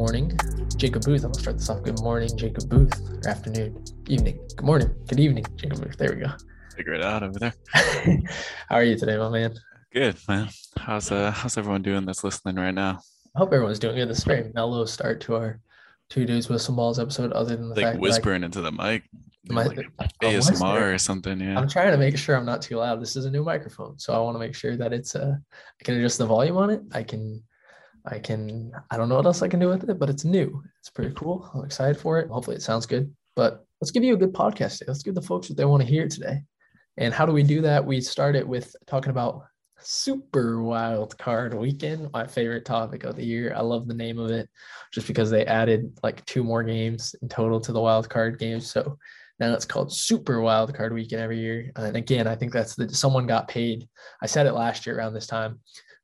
morning, Jacob Booth. I'm gonna start this off. Good morning, Jacob Booth. Or afternoon, evening. Good morning. Good evening, Jacob Booth. There we go. Figure it out over there. How are you today, my man? Good, man. How's uh how's everyone doing that's listening right now? I hope everyone's doing good. This is very mellow start to our two dudes with some balls episode. Other than the Like fact that whispering into the mic. I- like I- ASMR or something, yeah. I'm trying to make sure I'm not too loud. This is a new microphone, so I want to make sure that it's uh I can adjust the volume on it. I can I can I don't know what else I can do with it, but it's new. It's pretty cool. I'm excited for it. Hopefully it sounds good. But let's give you a good podcast. Today. Let's give the folks what they want to hear today. And how do we do that? We started with talking about super wild card weekend, my favorite topic of the year. I love the name of it just because they added like two more games in total to the wild card games. So now it's called Super Wild Card Weekend every year. And again, I think that's the someone got paid. I said it last year around this time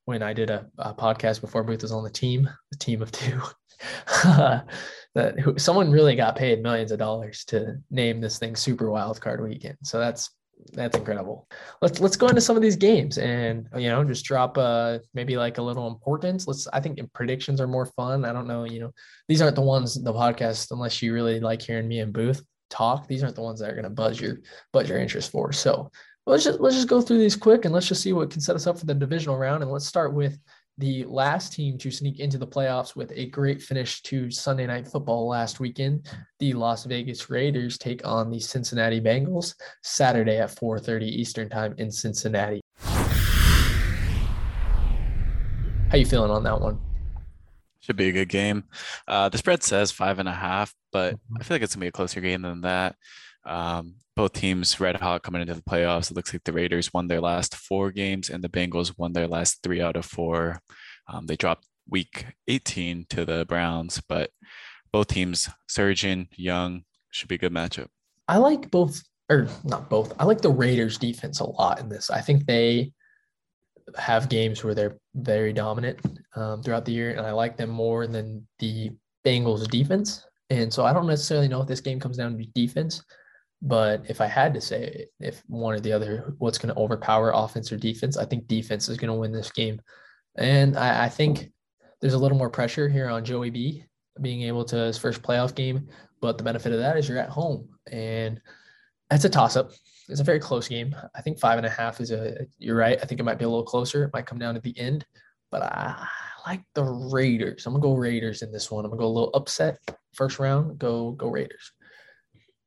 when I did a, a podcast before Booth was on the team, the team of two. that who, someone really got paid millions of dollars to name this thing Super Wild Card Weekend. So that's that's incredible. Let's let's go into some of these games and you know just drop uh maybe like a little importance. Let's I think predictions are more fun. I don't know, you know, these aren't the ones the podcast unless you really like hearing me and Booth talk. These aren't the ones that are going to buzz your buzz your interest for. So let's just let's just go through these quick and let's just see what can set us up for the divisional round. And let's start with the last team to sneak into the playoffs with a great finish to Sunday night football last weekend. The Las Vegas Raiders take on the Cincinnati Bengals Saturday at 4:30 Eastern Time in Cincinnati. How you feeling on that one? Should be a good game. Uh the spread says five and a half, but Mhm. I feel like it's gonna be a closer game than that. Um, both teams red hot coming into the playoffs. It looks like the Raiders won their last four games and the Bengals won their last three out of four. Um, they dropped week 18 to the Browns, but both teams surging, young, should be a good matchup. I like both, or not both. I like the Raiders defense a lot in this. I think they have games where they're very dominant um, throughout the year, and I like them more than the Bengals defense. And so I don't necessarily know if this game comes down to defense, but if I had to say if one or the other, what's going to overpower offense or defense, I think defense is going to win this game. And I, I think there's a little more pressure here on Joey B being able to his first playoff game. But the benefit of that is you're at home, and that's a toss up. It's a very close game. I think five and a half is a. You're right. I think it might be a little closer. It might come down at the end, but I like the Raiders. I'm gonna go Raiders in this one. I'm gonna go a little upset first round. Go go Raiders.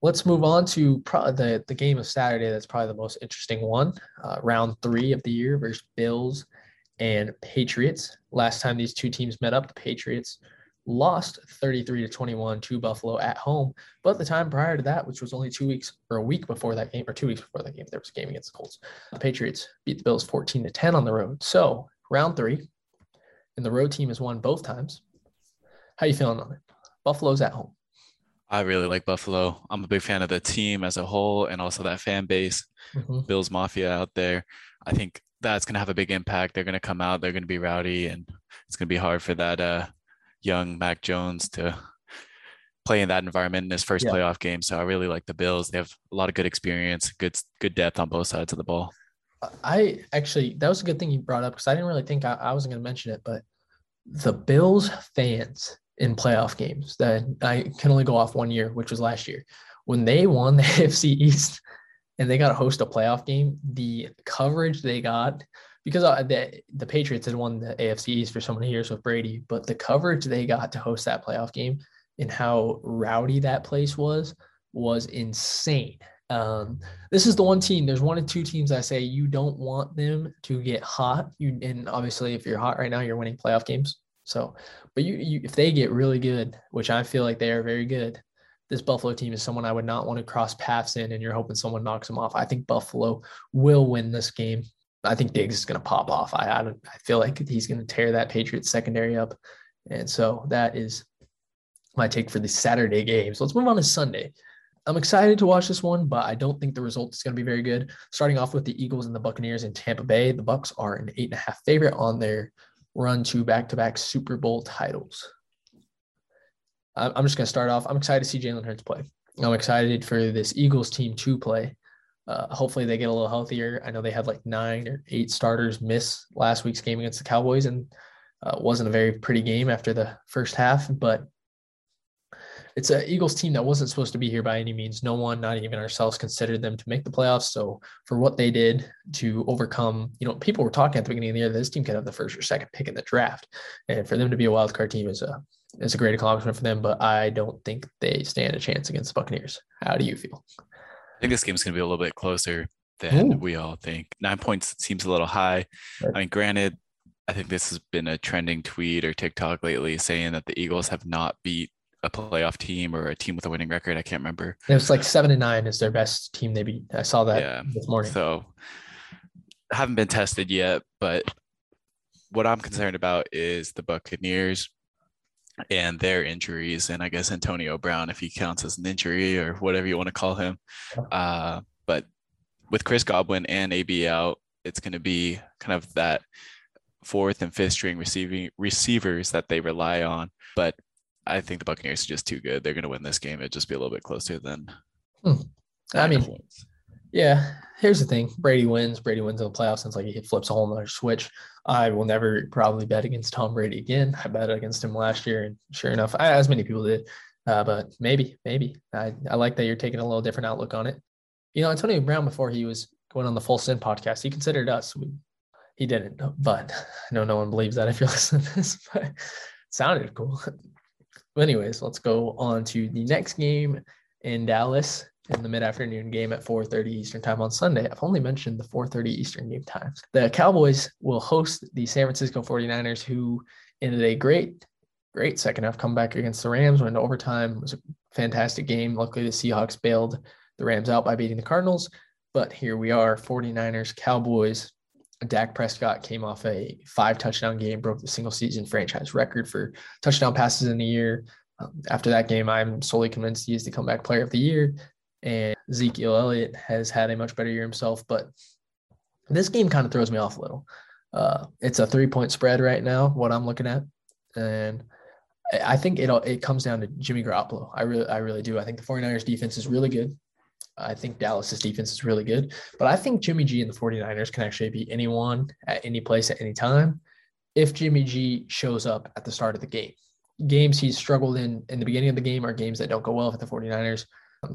Let's move on to pro- the the game of Saturday. That's probably the most interesting one. Uh, round three of the year versus Bills and Patriots. Last time these two teams met up, the Patriots lost 33 to 21 to Buffalo at home. But the time prior to that, which was only two weeks or a week before that game, or two weeks before that game, there was a game against the Colts. The Patriots beat the Bills 14 to 10 on the road. So round three, and the road team has won both times. How you feeling on it? Buffalo's at home. I really like Buffalo. I'm a big fan of the team as a whole and also that fan base. Mhm. Bills Mafia out there. I think that's going to have a big impact. They're going to come out, they're going to be rowdy, and it's going to be hard for that uh, young Mac Jones to play in that environment in his first Yeah. playoff game. So I really like the Bills. They have a lot of good experience, good good depth on both sides of the ball. I actually, that was a good thing you brought up because I didn't really think I, I wasn't going to mention it, but the Bills fans in playoff games that I can only go off one year, which was last year, when they won the AFC East and they got to host a playoff game, the coverage they got because uh, the the Patriots had won the AFC East for so many years with Brady, but the coverage they got to host that playoff game and how rowdy that place was was insane. Um, this is the one team. There's one and two teams I say you don't want them to get hot. You and obviously if you're hot right now, you're winning playoff games. So, but you, you if they get really good, which I feel like they are very good, this Buffalo team is someone I would not want to cross paths in, and you're hoping someone knocks them off. I think Buffalo will win this game. I think Diggs is going to pop off. I I, I feel like he's going to tear that Patriots secondary up, and so that is my take for the Saturday games. Let's move on to Sunday. I'm excited to watch this one, but I don't think the result is going to be very good. Starting off with the Eagles and the Buccaneers in Tampa Bay, the Bucs are an eight and a half favorite on their run to back-to-back Super Bowl titles. I'm just going to start off. I'm excited to see Jalen Hurts play. I'm excited for this Eagles team to play. Uh, hopefully they get a little healthier. I know they had like nine or eight starters miss last week's game against the Cowboys, and Uh, wasn't a very pretty game after the first half, but it's an Eagles team that wasn't supposed to be here by any means. No one, not even ourselves, considered them to make the playoffs. So for what they did to overcome, you know, people were talking at the beginning of the year that this team could have the first or second pick in the draft, and for them to be a wild card team is a is a great accomplishment for them. But I don't think they stand a chance against the Buccaneers. How do you feel? I think this game's going to be a little bit closer than Ooh. we all think. Nine points seems a little high. Right. I mean, granted, I think this has been a trending tweet or TikTok lately saying that the Eagles have not beat a playoff team or a team with a winning record. I can't remember. It was like seven and nine is their best team they beat. I saw that yeah. this morning. So haven't been tested yet, but what I'm concerned about is the Buccaneers and their injuries, and I guess Antonio Brown, if he counts as an injury or whatever you want to call him. Uh, but with Chris Godwin and AB out, it's going to be kind of that fourth and fifth string receiving receivers that they rely on. But I think the Buccaneers are just too good. They're going to win this game. It'd just be a little bit closer than. Hmm. I mean, points. yeah. Here's the thing: Brady wins. Brady wins in the playoffs. It's like he flips a whole nother switch. I will never probably bet against Tom Brady again. I bet against him last year, and sure enough, I, as many people did. Uh, but maybe, maybe I, I like that you're taking a little different outlook on it. You know, Antonio Brown before he was going on the Full Send podcast, he considered us. We, he didn't, but I know no one believes that if you're listening to this, but it sounded cool anyways, let's go on to the next game in Dallas in the mid-afternoon game at 4:30 Eastern time on Sunday. I've only mentioned the 4:30 Eastern game times. The Cowboys will host the San Francisco 49ers, who ended a great, great second half comeback against the Rams, went to overtime. It was a fantastic game. Luckily, the Seahawks bailed the Rams out by beating the Cardinals. But here we are, 49ers, Cowboys. Dak Prescott came off a five touchdown game, broke the single season franchise record for touchdown passes in a year. Um, after that game, I'm solely convinced he is the comeback player of the year. And Ezekiel Elliott has had a much better year himself, but this game kind of throws me off a little. Uh, it's a three point spread right now, what I'm looking at. And I think it it comes down to Jimmy Garoppolo. I really I really do. I think the 49ers defense is really good. I think Dallas's defense is really good, but I think Jimmy G and the 49ers can actually beat anyone at any place at any time if Jimmy G shows up at the start of the game. Games he's struggled in in the beginning of the game are games that don't go well for the 49ers.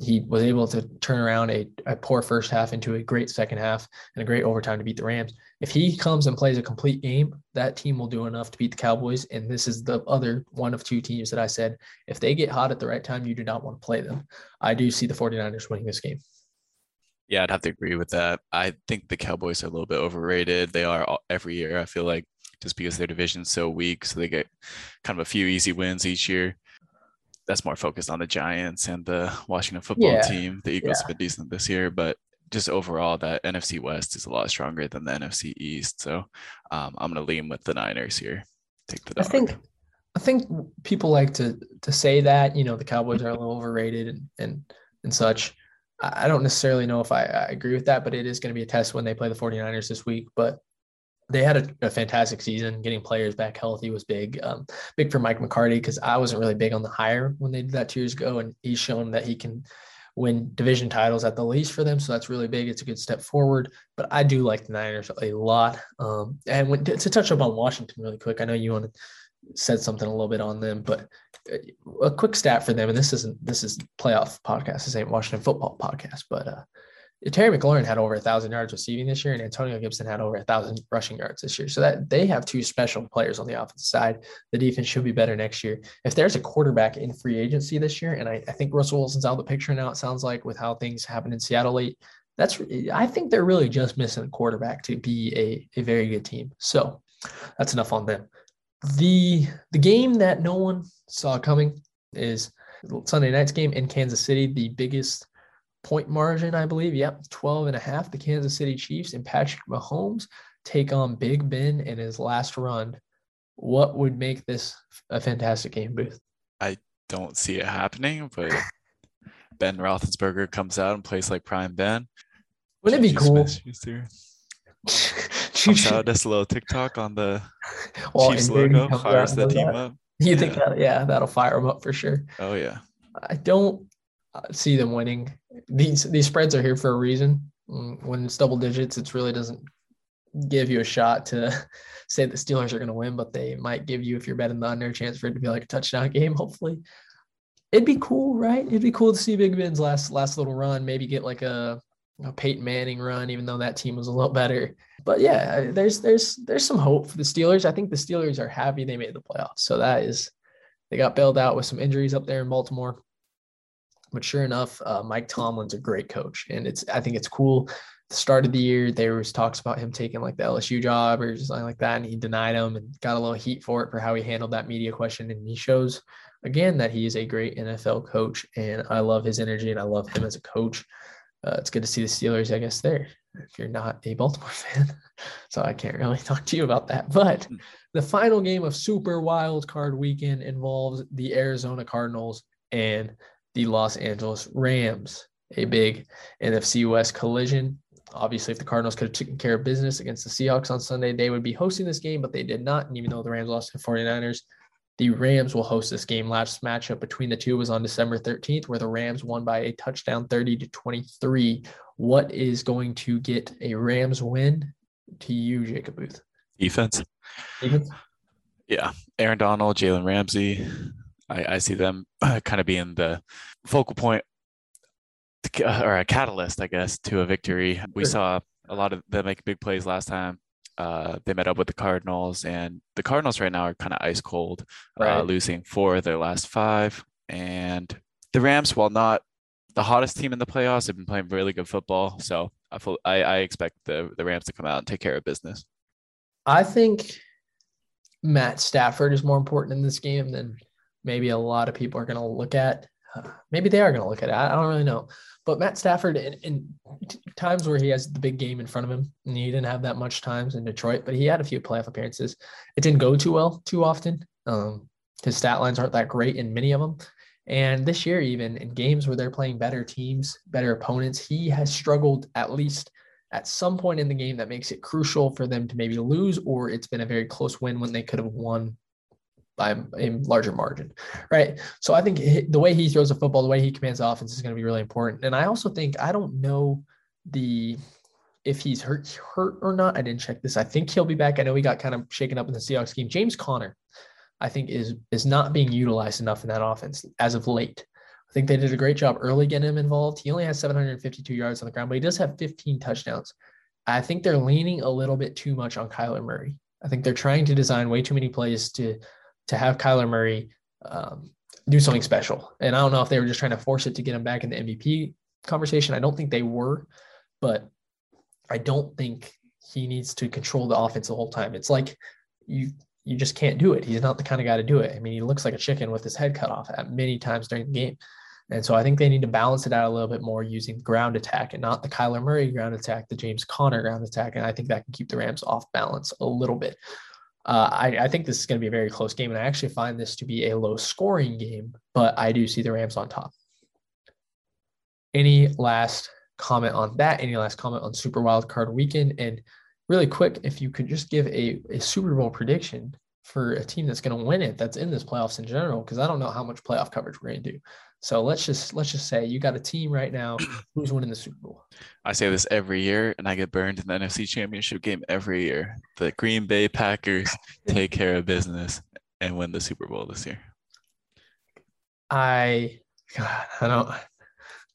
He was able to turn around a, a poor first half into a great second half and a great overtime to beat the Rams. If he comes and plays a complete game, that team will do enough to beat the Cowboys. And this is the other one of two teams that I said, if they get hot at the right time, you do not want to play them. I do see the 49ers winning this game. Yeah, I'd have to agree with that. I think the Cowboys are a little bit overrated. They are every year, I feel like, just because their division's so weak. So they get kind of a few easy wins each year that's more focused on the Giants and the Washington football yeah. team. The Eagles yeah. have been decent this year, but just overall, that NFC West is a lot stronger than the NFC East. So um, I'm going to lean with the Niners here. Take the dog. I think I think people like to to say that you know the Cowboys are a little overrated and and, and such. I don't necessarily know if I, I agree with that, but it is going to be a test when they play the 49ers this week. But they had a, a, fantastic season. Getting players back healthy was big. Um, big for Mike McCarthy because I wasn't really big on the hire when they did that two years ago, and he's shown that he can win division titles at the least for them. So that's really big. It's a good step forward. But I do like the Niners a lot. Um, and when, to, to touch up on Washington really quick, I know you want to said something a little bit on them, but uh, a quick stat for them, and this isn't this is playoff podcast. This ain't Washington football podcast, but uh, Terry McLaurin had over a thousand yards receiving this year, and Antonio Gibson had over a thousand rushing yards this year. So that they have two special players on the offensive side. The defense should be better next year. If there's a quarterback in free agency this year, and I, I think Russell Wilson's out of the picture now, it sounds like with how things happen in Seattle late. That's I think they're really just missing a quarterback to be a, a very good team. So that's enough on them. The the game that no one saw coming is Sunday night's game in Kansas City, the biggest point margin, I believe. Yep, 12 and a half. The Kansas City Chiefs and Patrick Mahomes take on Big Ben in his last run. What would make this a fantastic game, Booth? I don't see it happening, but Ben Roethlisberger comes out and plays like Prime Ben. Wouldn't it be cool? comes out just a little TikTok on the well, Chiefs logo, fires the team that. up. You yeah. think that? Yeah, that'll fire them up for sure. Oh yeah. I don't see them winning. These these spreads are here for a reason. Mm, when it's double digits, it really doesn't give you a shot to say the Steelers are going to win, but they might give you, if you're betting the under, chance for it to be like a touchdown game, hopefully. It'd be cool, right? It'd be cool to see Big Ben's last last little run, maybe get like a, a Peyton Manning run, even though that team was a little better. But yeah, there's there's there's some hope for the Steelers. I think the Steelers are happy they made the playoffs. So that is they got bailed out with some injuries up there in Baltimore. But sure enough, uh, Mike Tomlin's a great coach, and it's I think it's cool the start of the year, there was talks about him taking like the LSU job or something like that, and he denied him and got a little heat for it for how he handled that media question. And he shows again that he is a great NFL coach, and I love his energy and I love him as a coach. Uh, it's good to see the Steelers, I guess, there. If you're not a Baltimore fan, so I can't really talk to you about that. But hmm. the final game of Super Wild Card Weekend involves the Arizona Cardinals and the Los Angeles Rams, a big NFC West collision obviously, if the Cardinals could have taken care of business against the Seahawks on Sunday, they would be hosting this game, but they did not. And even though the Rams lost to the 49ers, the Rams will host this game. Last matchup between the two was on December 13th, where the Rams won by a touchdown 30 to 23. What is going to get a Rams win to you, Jacob Booth? Defense. Defense? Yeah. Aaron Donald, Jalen Ramsey. I, I see them kind of being the focal point or a catalyst, I guess, to a victory. We saw a lot of them make big plays last time. Uh, they met up with the Cardinals, and the Cardinals right now are kind of ice cold, uh, right. uh, losing four of their last five. And the Rams, while not the hottest team in the playoffs, have been playing really good football. So I, feel, I, I expect the, the Rams to come out and take care of business. I think Matt Stafford is more important in this game than maybe a lot of people are going to look at. Uh, maybe they are going to look at it. I, don't really know. But Matt Stafford, in, in, times where he has the big game in front of him, and he didn't have that much times in Detroit, but he had a few playoff appearances. It didn't go too well too often. Um, his stat lines aren't that great in many of them. And this year, even in games where they're playing better teams, better opponents, he has struggled at least at some point in the game that makes it crucial for them to maybe lose, or it's been a very close win when they could have won by a larger margin, right? So I think the way he throws the football, the way he commands the offense is going to be really important. And I also think I don't know the if he's hurt hurt or not. I didn't check this. I think he'll be back. I know he got kind of shaken up in the Seahawks game. James Conner, I think is is not being utilized enough in that offense as of late. I think they did a great job early getting him involved. He only has 752 yards on the ground, but he does have 15 touchdowns. I think they're leaning a little bit too much on Kyler Murray. I think they're trying to design way too many plays to to have Kyler Murray um, do something special. And I don't know if they were just trying to force it to get him back in the MVP conversation. I don't think they were, but I don't think he needs to control the offense the whole time. It's like you you just can't do it. He's not the kind of guy to do it. I mean, he looks like a chicken with his head cut off at many times during the game. And so I think they need to balance it out a little bit more using ground attack and not the Kyler Murray ground attack, the James Conner ground attack. And I think that can keep the Rams off balance a little bit. Uh, I, I, think this is going to be a very close game, and I actually find this to be a low scoring game, but I do see the Rams on top. Any last comment on that? Any last comment on Super Wild Card Weekend? And really quick, if you could just give a, a Super Bowl prediction for a team that's going to win it, that's in this playoffs in general, because I don't know how much playoff coverage we're going to do. So let's just let's just say you got a team right now who's winning the Super Bowl. I say this every year, and I get burned in the NFC Championship game every year. The Green Bay Packers take care of business and win the Super Bowl this year. I God, I don't.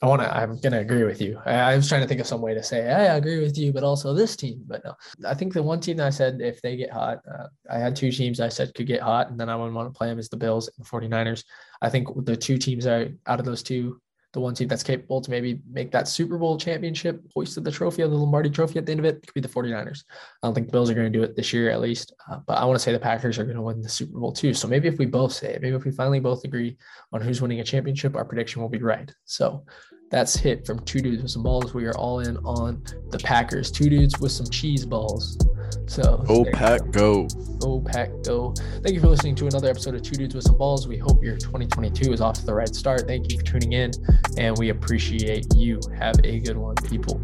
I want to. I'm going to agree with you. I, I, was trying to think of some way to say hey, I agree with you, but also this team. But no, I think the one team that I said if they get hot, uh, I had two teams I said could get hot, and then I wouldn't want to play them is the Bills and the 49ers. I think the two teams are out of those two, the one team that's capable to maybe make that Super Bowl championship, hoisted the trophy of the Lombardi trophy at the end of it, could be the 49ers. I don't think the Bills are going to do it this year at least, uh, but I want to say the Packers are going to win the Super Bowl too. So maybe if we both say it, maybe if we finally both agree on who's winning a championship, our prediction will be right. So that's hit from two dudes with some balls. We are all in on the Packers. Two dudes with some cheese balls. So go pack go. Go pack go. Thank you for listening to another episode of Two Dudes with Some Balls. We hope your 2022 is off to the right start. Thank you for tuning in, and we appreciate you. Have a good one, people.